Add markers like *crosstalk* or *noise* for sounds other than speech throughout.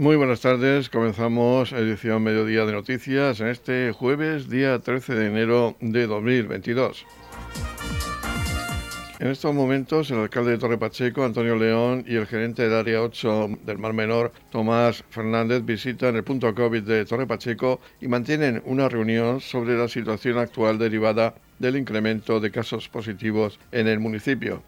Muy buenas tardes, comenzamos edición Mediodía de Noticias en este jueves, día 13 de enero de 2022. En estos momentos, el alcalde de Torre Pacheco, Antonio León, y el gerente del área 8 del Mar Menor, Tomás Fernández, visitan el punto COVID de Torre Pacheco y mantienen una reunión sobre la situación actual derivada del incremento de casos positivos en el municipio.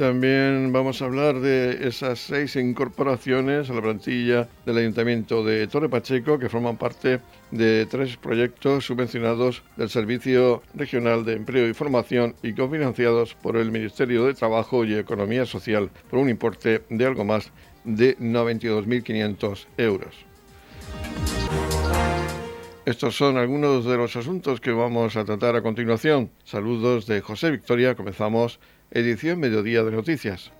También vamos a hablar de esas seis incorporaciones a la plantilla del Ayuntamiento de Torre Pacheco que forman parte de tres proyectos subvencionados del Servicio Regional de Empleo y Formación y cofinanciados por el Ministerio de Trabajo y Economía Social por un importe de algo más de 92.500 euros. Estos son algunos de los asuntos que vamos a tratar a continuación. Saludos de José Victoria. Comenzamos edición Mediodía de Noticias.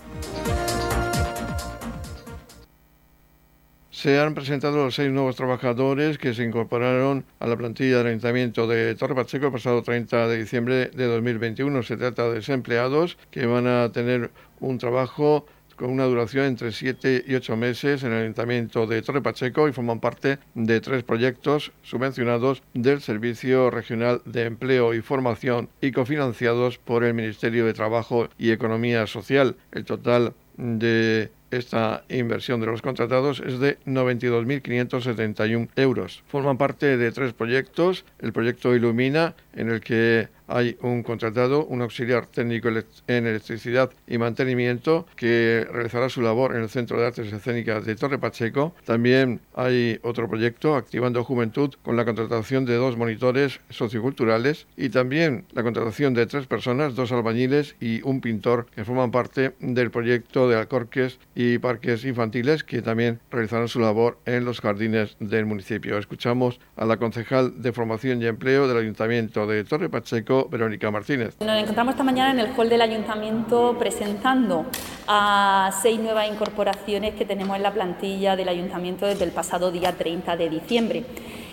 Se han presentado los seis nuevos trabajadores que se incorporaron a la plantilla del Ayuntamiento de Torre Pacheco el pasado 30 de diciembre de 2021. Se trata de desempleados que van a tener un trabajo con una duración entre 7 y 8 meses en el Ayuntamiento de Torre Pacheco y forman parte de tres proyectos subvencionados del Servicio Regional de Empleo y Formación y cofinanciados por el Ministerio de Trabajo y Economía Social. El total de esta inversión de los contratados es de 92.571 euros. Forman parte de tres proyectos. El proyecto Ilumina, en el que hay un contratado, un auxiliar técnico en electricidad y mantenimiento que realizará su labor en el Centro de Artes Escénicas de Torre Pacheco. También hay otro proyecto, Activando Juventud, con la contratación de dos monitores socioculturales y también la contratación de tres personas, dos albañiles y un pintor que forman parte del proyecto de Alcorques y Parques Infantiles que también realizarán su labor en los jardines del municipio. Escuchamos a la concejal de Formación y Empleo del Ayuntamiento de Torre Pacheco, Verónica Martínez. Nos encontramos esta mañana en el hall del ayuntamiento presentando a seis nuevas incorporaciones que tenemos en la plantilla del ayuntamiento desde el pasado día 30 de diciembre.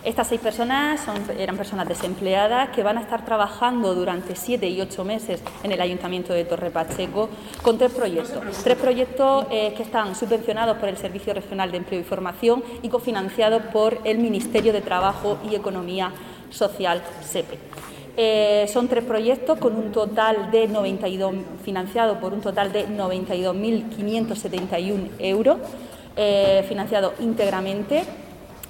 Estas seis personas son, eran personas desempleadas que van a estar trabajando durante siete y ocho meses en el Ayuntamiento de Torre Pacheco con tres proyectos. Tres proyectos eh, que están subvencionados por el Servicio Regional de Empleo y Formación y cofinanciados por el Ministerio de Trabajo y Economía Social, SEPE. Eh, son tres proyectos con un total de 92, financiado por un total de 92.571 euros, eh, financiado íntegramente.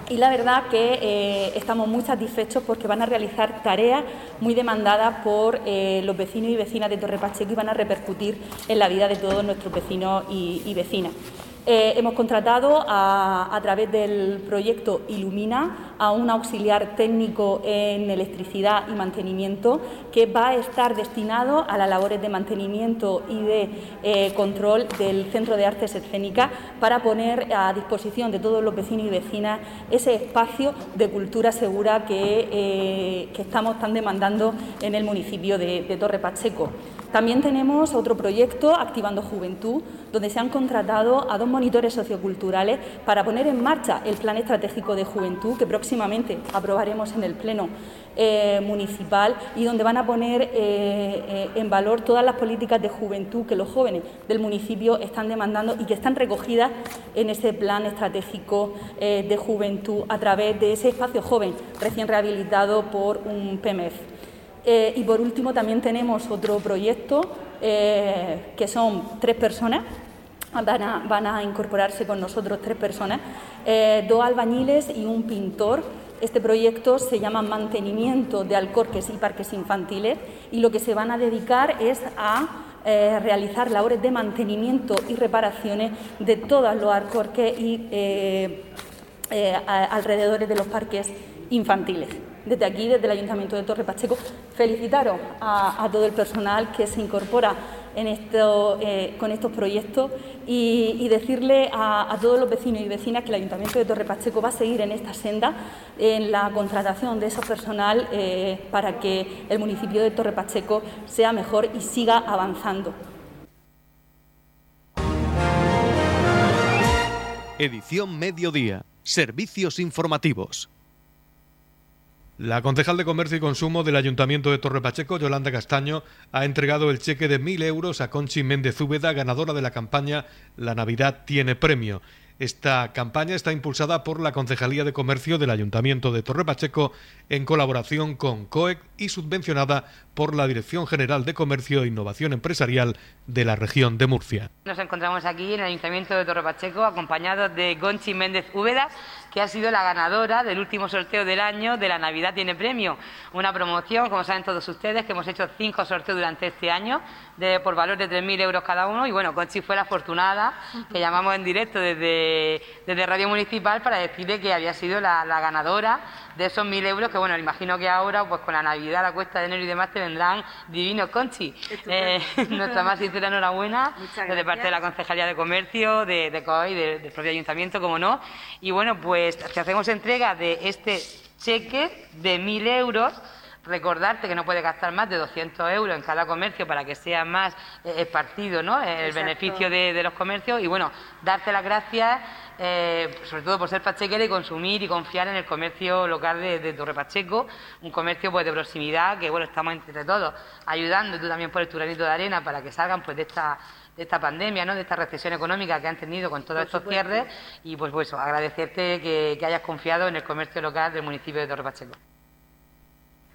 Y la verdad que eh, estamos muy satisfechos porque van a realizar tareas muy demandadas por los vecinos y vecinas de Torre Pacheco y van a repercutir en la vida de todos nuestros vecinos y vecinas. Eh, hemos contratado a, través del proyecto Ilumina a un auxiliar técnico en electricidad y mantenimiento que va a estar destinado a las labores de mantenimiento y de eh, control del Centro de Artes Escénicas para poner a disposición de todos los vecinos y vecinas ese espacio de cultura segura que, eh, estamos tan demandando en el municipio de Torre Pacheco. También tenemos otro proyecto, Activando Juventud, donde se han contratado a dos monitores socioculturales para poner en marcha el Plan Estratégico de Juventud, que próximamente aprobaremos en el Pleno eh, Municipal, y donde van a poner eh, eh, en valor todas las políticas de juventud que los jóvenes del municipio están demandando y que están recogidas en ese Plan Estratégico de Juventud a través de ese espacio joven recién rehabilitado por un PMF. Eh, y por último también tenemos otro proyecto eh, que son tres personas, van a, incorporarse con nosotros tres personas, eh, dos albañiles y un pintor. Este proyecto se llama Mantenimiento de Alcorques y Parques Infantiles y lo que se van a dedicar es a realizar labores de mantenimiento y reparaciones de todos los alcorques y alrededores de los parques infantiles desde aquí, desde el Ayuntamiento de Torre Pacheco, felicitaros a, todo el personal que se incorpora eh, con estos proyectos y, decirle a, todos los vecinos y vecinas que el Ayuntamiento de Torre Pacheco va a seguir en esta senda, en la contratación de ese personal eh, para que el municipio de Torre Pacheco sea mejor y siga avanzando. Edición Mediodía. Servicios informativos. La concejal de Comercio y Consumo del Ayuntamiento de Torre Pacheco, Yolanda Castaño, ha entregado el cheque de 1.000 euros a Conchi Méndez Úbeda, ganadora de la campaña La Navidad tiene premio. Esta campaña está impulsada por la Concejalía de Comercio del Ayuntamiento de Torre Pacheco en colaboración con COEC y subvencionada por la Dirección General de Comercio e Innovación Empresarial de la región de Murcia. Nos encontramos aquí en el Ayuntamiento de Torre Pacheco acompañados de Gonchi Méndez Úbeda, que ha sido la ganadora del último sorteo del año de la Navidad Tiene Premio. Una promoción, como saben todos ustedes, que hemos hecho cinco sorteos durante este año de, por valor de 3.000 euros cada uno. Y bueno, Conchi fue la afortunada que llamamos en directo desde, desde Radio Municipal para decirle que había sido la, ganadora de esos 1.000 euros, que bueno, imagino que ahora, pues con la Navidad, la cuesta de enero y demás, te vendrán divinos, Conchi. Eh, *laughs* nuestra más sincera enhorabuena desde parte de la Concejalía de Comercio, de, de COI, del propio Ayuntamiento, como no. Y bueno, pues te hacemos entrega de este cheque de 1.000 euros recordarte que no puedes gastar más de 200 euros en cada comercio para que sea más eh, esparcido ¿no? el beneficio de, los comercios y bueno, darte las gracias eh, sobre todo por ser pachequera y consumir y confiar en el comercio local de, Torre Pacheco, un comercio pues de proximidad que bueno, estamos entre todos ayudando, tú también pones tu granito de arena para que salgan pues de esta de esta pandemia, ¿no? de esta recesión económica que han tenido con todos estos cierres y pues, pues agradecerte que, hayas confiado en el comercio local del municipio de Torre Pacheco.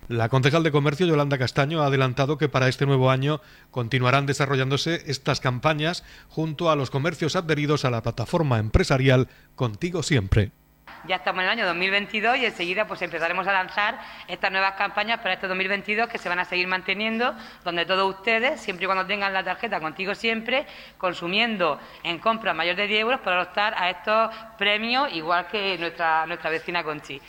La concejal de Comercio, Yolanda Castaño, ha adelantado que para este nuevo año continuarán desarrollándose estas campañas junto a los comercios adheridos a la plataforma empresarial Contigo Siempre. Ya estamos en el año 2022 y enseguida pues empezaremos a lanzar estas nuevas campañas para este 2022 que se van a seguir manteniendo, donde todos ustedes, siempre y cuando tengan la tarjeta contigo siempre, consumiendo en compras mayor de 10 euros, para optar a estos premios, igual que nuestra, nuestra vecina Conchi.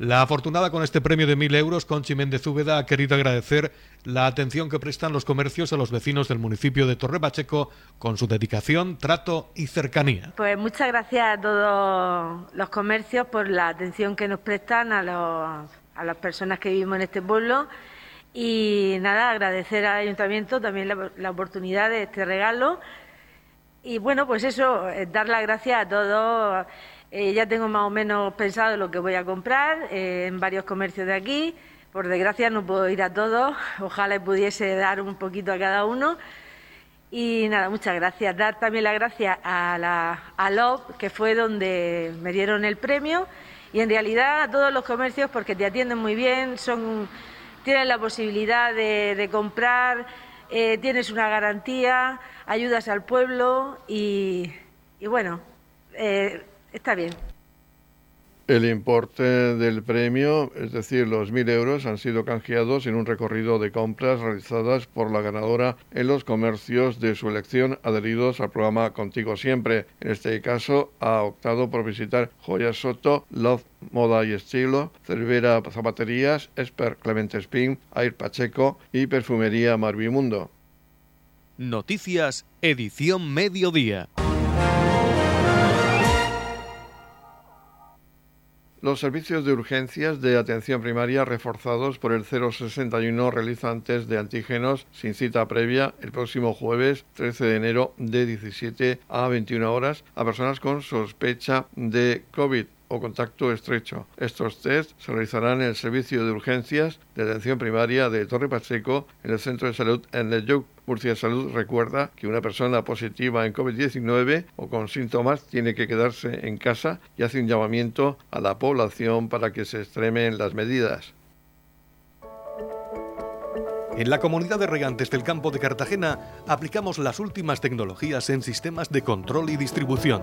La afortunada con este premio de 1.000 euros, Conchi Méndez ha querido agradecer la atención que prestan los comercios a los vecinos del municipio de Torre Pacheco con su dedicación, trato y cercanía. Pues muchas gracias a todos los comercios por la atención que nos prestan a, los, a las personas que vivimos en este pueblo. Y nada, agradecer al ayuntamiento también la, oportunidad de este regalo. Y bueno, pues eso, eh, dar las gracias a todos eh, ya tengo más o menos pensado lo que voy a comprar eh, en varios comercios de aquí. Por desgracia no puedo ir a todos. *laughs* Ojalá pudiese dar un poquito a cada uno. Y nada, muchas gracias. Dar también las gracias a, la, a LOB, que fue donde me dieron el premio. Y en realidad a todos los comercios, porque te atienden muy bien, son, tienen la posibilidad de, comprar, eh, tienes una garantía, ayudas al pueblo y, y bueno, está bien. El importe del premio, es decir, los 1.000 euros, han sido canjeados en un recorrido de compras realizadas por la ganadora en los comercios de su elección adheridos al programa Contigo Siempre. En este caso, ha optado por visitar Joya Soto, Love Moda y Estilo, Cervera Zapaterías, Esper Clemente Spin, Air Pacheco y Perfumería Marvimundo. Noticias, edición mediodía. Los servicios de urgencias de atención primaria reforzados por el 061 realizan test de antígenos sin cita previa el próximo jueves 13 de enero de 17 a 21 horas a personas con sospecha de COVID o contacto estrecho. Estos test se realizarán en el servicio de urgencias de atención primaria de Torre Pacheco en el centro de salud en Leyuk. Murcia Salud recuerda que una persona positiva en COVID-19 o con síntomas tiene que quedarse en casa y hace un llamamiento a la población para que se extremen las medidas. En la comunidad de regantes del campo de Cartagena aplicamos las últimas tecnologías en sistemas de control y distribución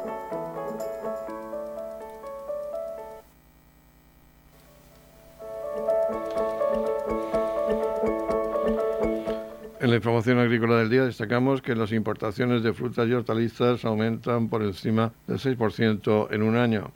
La información agrícola del día destacamos que las importaciones de frutas y hortalizas aumentan por encima del 6% en un año.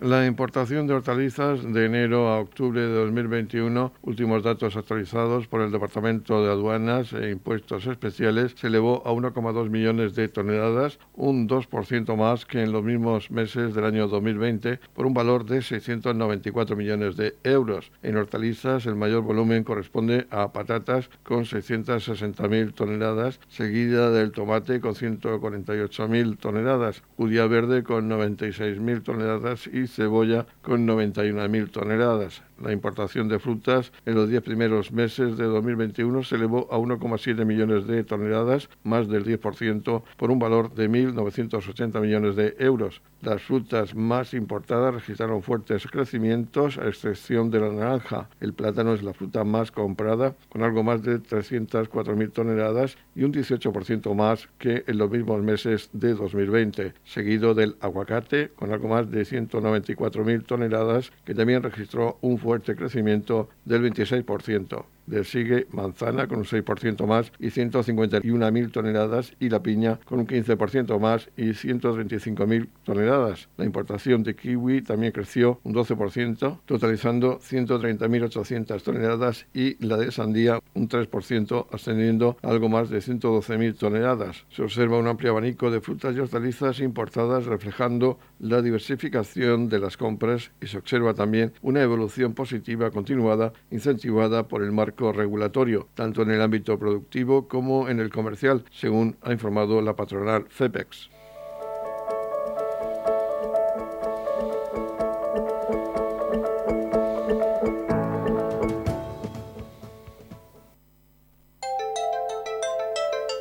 La importación de hortalizas de enero a octubre de 2021, últimos datos actualizados por el Departamento de Aduanas e Impuestos Especiales, se elevó a 1,2 millones de toneladas, un 2% más que en los mismos meses del año 2020, por un valor de 694 millones de euros. En hortalizas, el mayor volumen corresponde a patatas con 660.000 toneladas, seguida del tomate con 148.000 toneladas, judía verde con 96.000 toneladas y cebolla con 91.000 toneladas. La importación de frutas en los 10 primeros meses de 2021 se elevó a 1,7 millones de toneladas, más del 10%, por un valor de 1.980 millones de euros. Las frutas más importadas registraron fuertes crecimientos, a excepción de la naranja. El plátano es la fruta más comprada, con algo más de 304.000 toneladas y un 18% más que en los mismos meses de 2020, seguido del aguacate, con algo más de 194.000 toneladas, que también registró un fuerte crecimiento del 26%. Le sigue manzana con un 6% más y 151.000 toneladas y la piña con un 15% más y 135.000 toneladas. La importación de kiwi también creció un 12%, totalizando 130.800 toneladas y la de sandía un 3%, ascendiendo a algo más de 112.000 toneladas. Se observa un amplio abanico de frutas y hortalizas importadas reflejando la diversificación de las compras y se observa también una evolución positiva continuada incentivada por el regulatorio, tanto en el ámbito productivo como en el comercial, según ha informado la patronal CEPEX.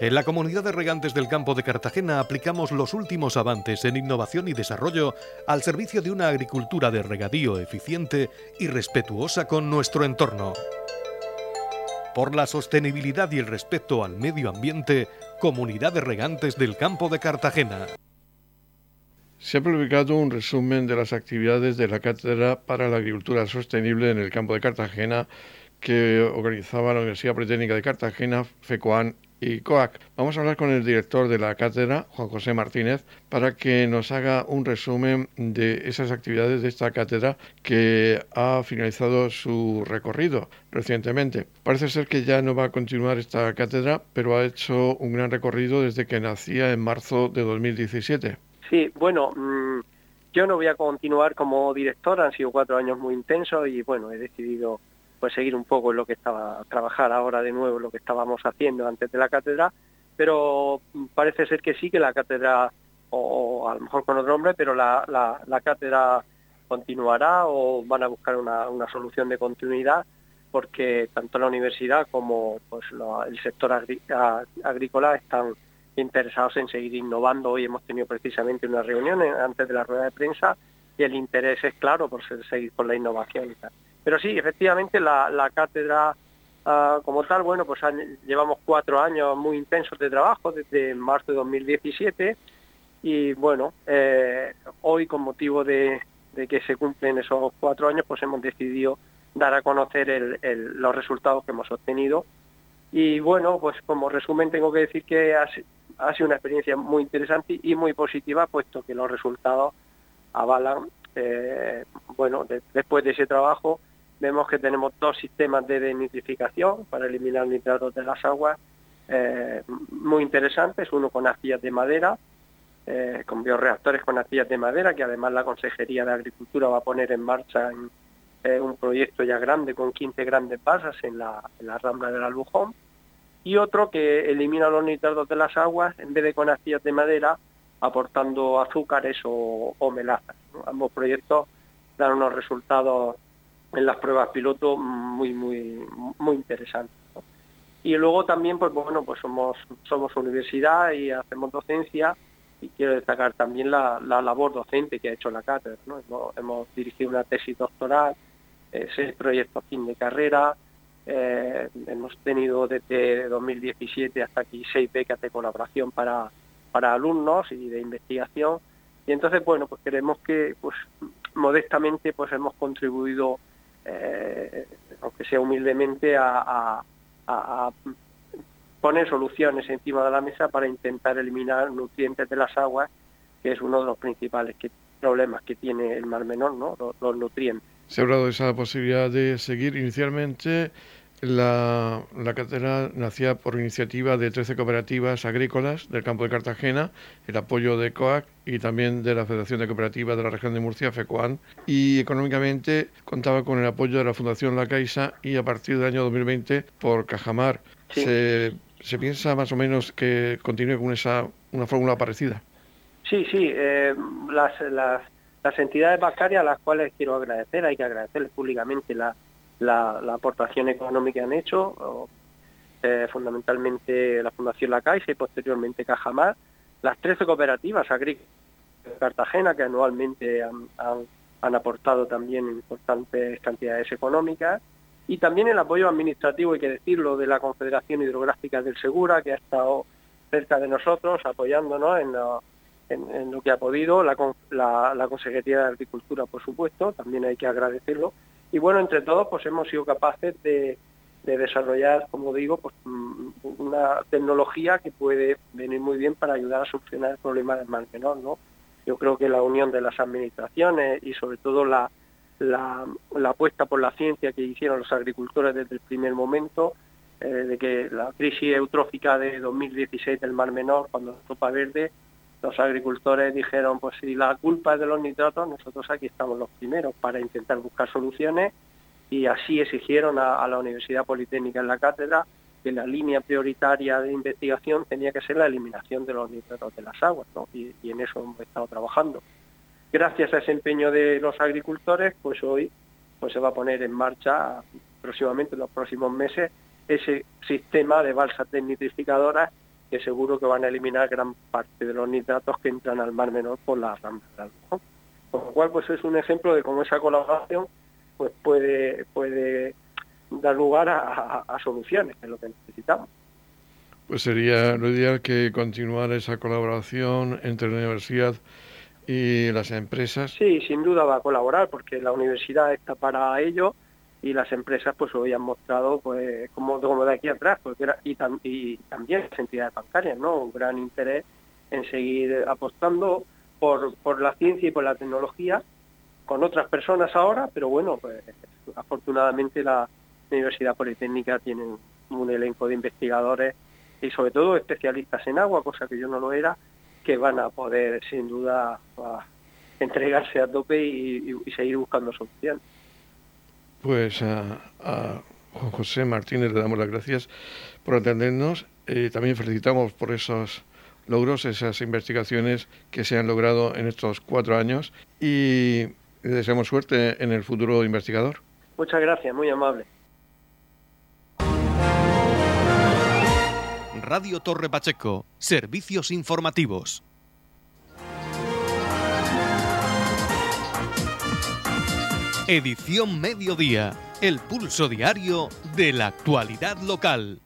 En la comunidad de regantes del campo de Cartagena aplicamos los últimos avances en innovación y desarrollo al servicio de una agricultura de regadío eficiente y respetuosa con nuestro entorno por la sostenibilidad y el respeto al medio ambiente, Comunidad de Regantes del Campo de Cartagena. Se ha publicado un resumen de las actividades de la Cátedra para la Agricultura Sostenible en el Campo de Cartagena que organizaba la Universidad Politécnica de Cartagena, FECOAN y COAC. Vamos a hablar con el director de la cátedra, Juan José Martínez, para que nos haga un resumen de esas actividades de esta cátedra que ha finalizado su recorrido recientemente. Parece ser que ya no va a continuar esta cátedra, pero ha hecho un gran recorrido desde que nacía en marzo de 2017. Sí, bueno, mm, yo no voy a continuar como director, han sido cuatro años muy intensos y bueno, he decidido pues seguir un poco lo que estaba, trabajar ahora de nuevo lo que estábamos haciendo antes de la cátedra, pero parece ser que sí, que la cátedra, o a lo mejor con otro nombre, pero la, la, cátedra continuará o van a buscar una, una, solución de continuidad porque tanto la universidad como pues, el sector agrícola están interesados en seguir innovando. Hoy hemos tenido precisamente una reunión antes de la rueda de prensa y el interés es claro por seguir con la innovación y tal. Pero sí, efectivamente la, cátedra ah, como tal, bueno, pues llevamos cuatro años muy intensos de trabajo desde marzo de 2017 y bueno, eh, hoy con motivo de, que se cumplen esos cuatro años, pues hemos decidido dar a conocer los resultados que hemos obtenido. Y bueno, pues como resumen tengo que decir que ha, sido una experiencia muy interesante y muy positiva, puesto que los resultados avalan, eh, bueno, después de ese trabajo, vemos que tenemos dos sistemas de denitrificación para eliminar nitratos de las aguas eh, muy interesantes, uno con arcillas de madera, eh, con bioreactores con arcillas de madera, que además la Consejería de Agricultura va a poner en marcha en, eh, un proyecto ya grande con 15 grandes basas en la, rambla del Albujón, y otro que elimina los nitratos de las aguas en vez de con arcillas de madera, aportando azúcares o, o melazas. Ambos proyectos dan unos resultados en las pruebas piloto muy muy muy interesantes y luego también pues bueno pues somos somos universidad y hacemos docencia y quiero destacar también la, labor docente que ha hecho la cátedra hemos, dirigido una tesis doctoral eh, seis proyectos fin de carrera eh, hemos tenido desde 2017 hasta aquí seis becas de colaboración para para alumnos y de investigación. Y entonces bueno pues queremos que pues modestamente pues hemos contribuido eh, aunque sea humildemente, a, poner soluciones encima de la mesa para intentar eliminar nutrientes de las aguas, que es uno de los principales que problemas que tiene el Mar Menor, ¿no? los, nutrientes. Se ha hablado de esa posibilidad de seguir inicialmente. La, la cátedra nacía por iniciativa de 13 cooperativas agrícolas del campo de Cartagena, el apoyo de COAC y también de la Federación de Cooperativas de la región de Murcia, FECOAN, y económicamente contaba con el apoyo de la Fundación La Caixa y a partir del año 2020 por Cajamar. Se, se piensa más o menos que continúe con esa una fórmula parecida. Sí, sí, eh, las, las, las, entidades bancarias a las cuales quiero agradecer, hay que agradecerles públicamente la, la, aportación económica que han hecho, eh, fundamentalmente la Fundación La Caixa y posteriormente Cajamar, las 13 cooperativas agrícolas de Cartagena que anualmente han, aportado también importantes cantidades económicas, y también el apoyo administrativo, hay que decirlo, de la Confederación Hidrográfica del Segura, que ha estado cerca de nosotros, apoyándonos en lo, que ha podido, la, la, Consejería de Agricultura, por supuesto, también hay que agradecerlo. Y bueno, entre todos, pues hemos sido capaces de, desarrollar, como digo, pues mm, una tecnología que puede venir muy bien para ayudar a solucionar el problema del mar menor, ¿no? Yo creo que la unión de las administraciones y sobre todo la, la, la apuesta por la ciencia que hicieron los agricultores desde el primer momento, eh, de que la crisis eutrófica de 2016 del Mar Menor, cuando la Tropa Verde, los agricultores dijeron, pues si la culpa es de los nitratos, nosotros aquí estamos los primeros para intentar buscar soluciones y así exigieron a, la Universidad Politécnica en la cátedra que la línea prioritaria de investigación tenía que ser la eliminación de los nitratos de las aguas, y, y en eso hemos estado trabajando. Gracias a ese empeño de los agricultores, pues hoy pues se va a poner en marcha próximamente, en los próximos meses, ese sistema de balsas desnitrificadoras que seguro que van a eliminar gran parte de los nitratos que entran al mar menor por la ramas Con lo cual, pues es un ejemplo de cómo esa colaboración pues puede, puede dar lugar a, soluciones, que es lo que necesitamos. Pues sería lo ideal que continuara esa colaboración entre la universidad y las empresas. Sí, sin duda va a colaborar porque la universidad está para ello y las empresas pues hoy han mostrado pues como, de aquí atrás porque y, y también las entidades bancarias no un gran interés en seguir apostando por, por la ciencia y por la tecnología con otras personas ahora pero bueno pues afortunadamente la Universidad Politécnica tiene un elenco de investigadores y sobre todo especialistas en agua cosa que yo no lo era que van a poder sin duda entregarse a tope y seguir buscando soluciones pues a, Juan José Martínez le damos las gracias por atendernos. y también felicitamos por esos logros, esas investigaciones que se han logrado en estos cuatro años y le deseamos suerte en el futuro investigador. Muchas gracias, muy amable. Radio Torre Pacheco, servicios informativos. Edición Mediodía, el pulso diario de la actualidad local.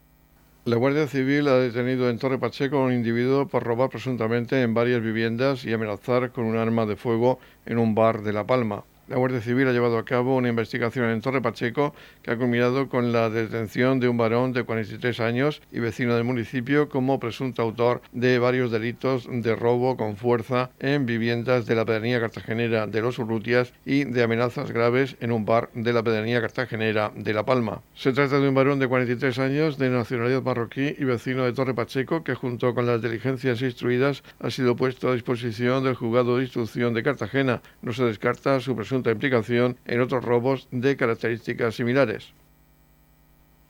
La Guardia Civil ha detenido en Torre Pacheco a un individuo por robar presuntamente en varias viviendas y amenazar con un arma de fuego en un bar de La Palma. La Guardia Civil ha llevado a cabo una investigación en Torre Pacheco que ha culminado con la detención de un varón de 43 años y vecino del municipio como presunto autor de varios delitos de robo con fuerza en viviendas de la pedanía cartagenera de Los Urrutias y de amenazas graves en un bar de la pedanía cartagenera de La Palma. Se trata de un varón de 43 años de nacionalidad marroquí y vecino de Torre Pacheco que junto con las diligencias instruidas ha sido puesto a disposición del juzgado de instrucción de Cartagena. No se descarta su presunto implicación en otros robos de características similares.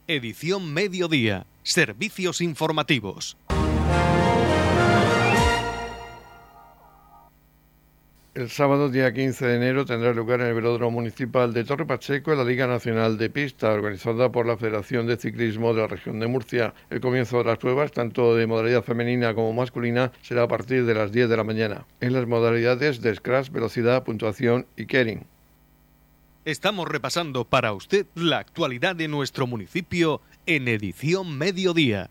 Edición Mediodía. Servicios informativos. El sábado, día 15 de enero, tendrá lugar en el Velódromo Municipal de Torre Pacheco la Liga Nacional de Pista, organizada por la Federación de Ciclismo de la región de Murcia. El comienzo de las pruebas, tanto de modalidad femenina como masculina, será a partir de las 10 de la mañana, en las modalidades de scratch, velocidad, puntuación y kering. Estamos repasando para usted la actualidad de nuestro municipio en edición mediodía.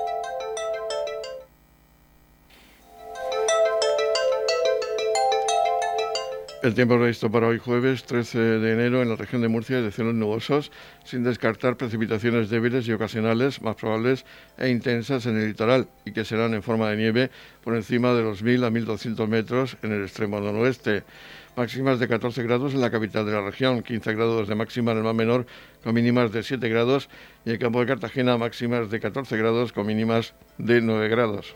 El tiempo previsto para hoy jueves 13 de enero en la región de Murcia es de cielos nubosos, sin descartar precipitaciones débiles y ocasionales más probables e intensas en el litoral y que serán en forma de nieve por encima de los 1.000 a 1.200 metros en el extremo noroeste. Máximas de 14 grados en la capital de la región, 15 grados de máxima en el mar menor con mínimas de 7 grados y en el campo de Cartagena máximas de 14 grados con mínimas de 9 grados.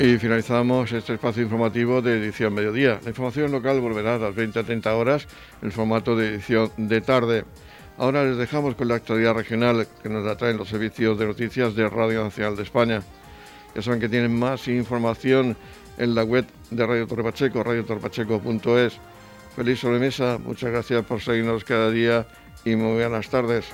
Y finalizamos este espacio informativo de edición mediodía. La información local volverá a las 20 a 30 horas en formato de edición de tarde. Ahora les dejamos con la actualidad regional que nos atraen los servicios de noticias de Radio Nacional de España. Ya saben que tienen más información en la web de Radio Torre Pacheco, radiotorpacheco.es. Feliz sobremesa, muchas gracias por seguirnos cada día y muy buenas tardes.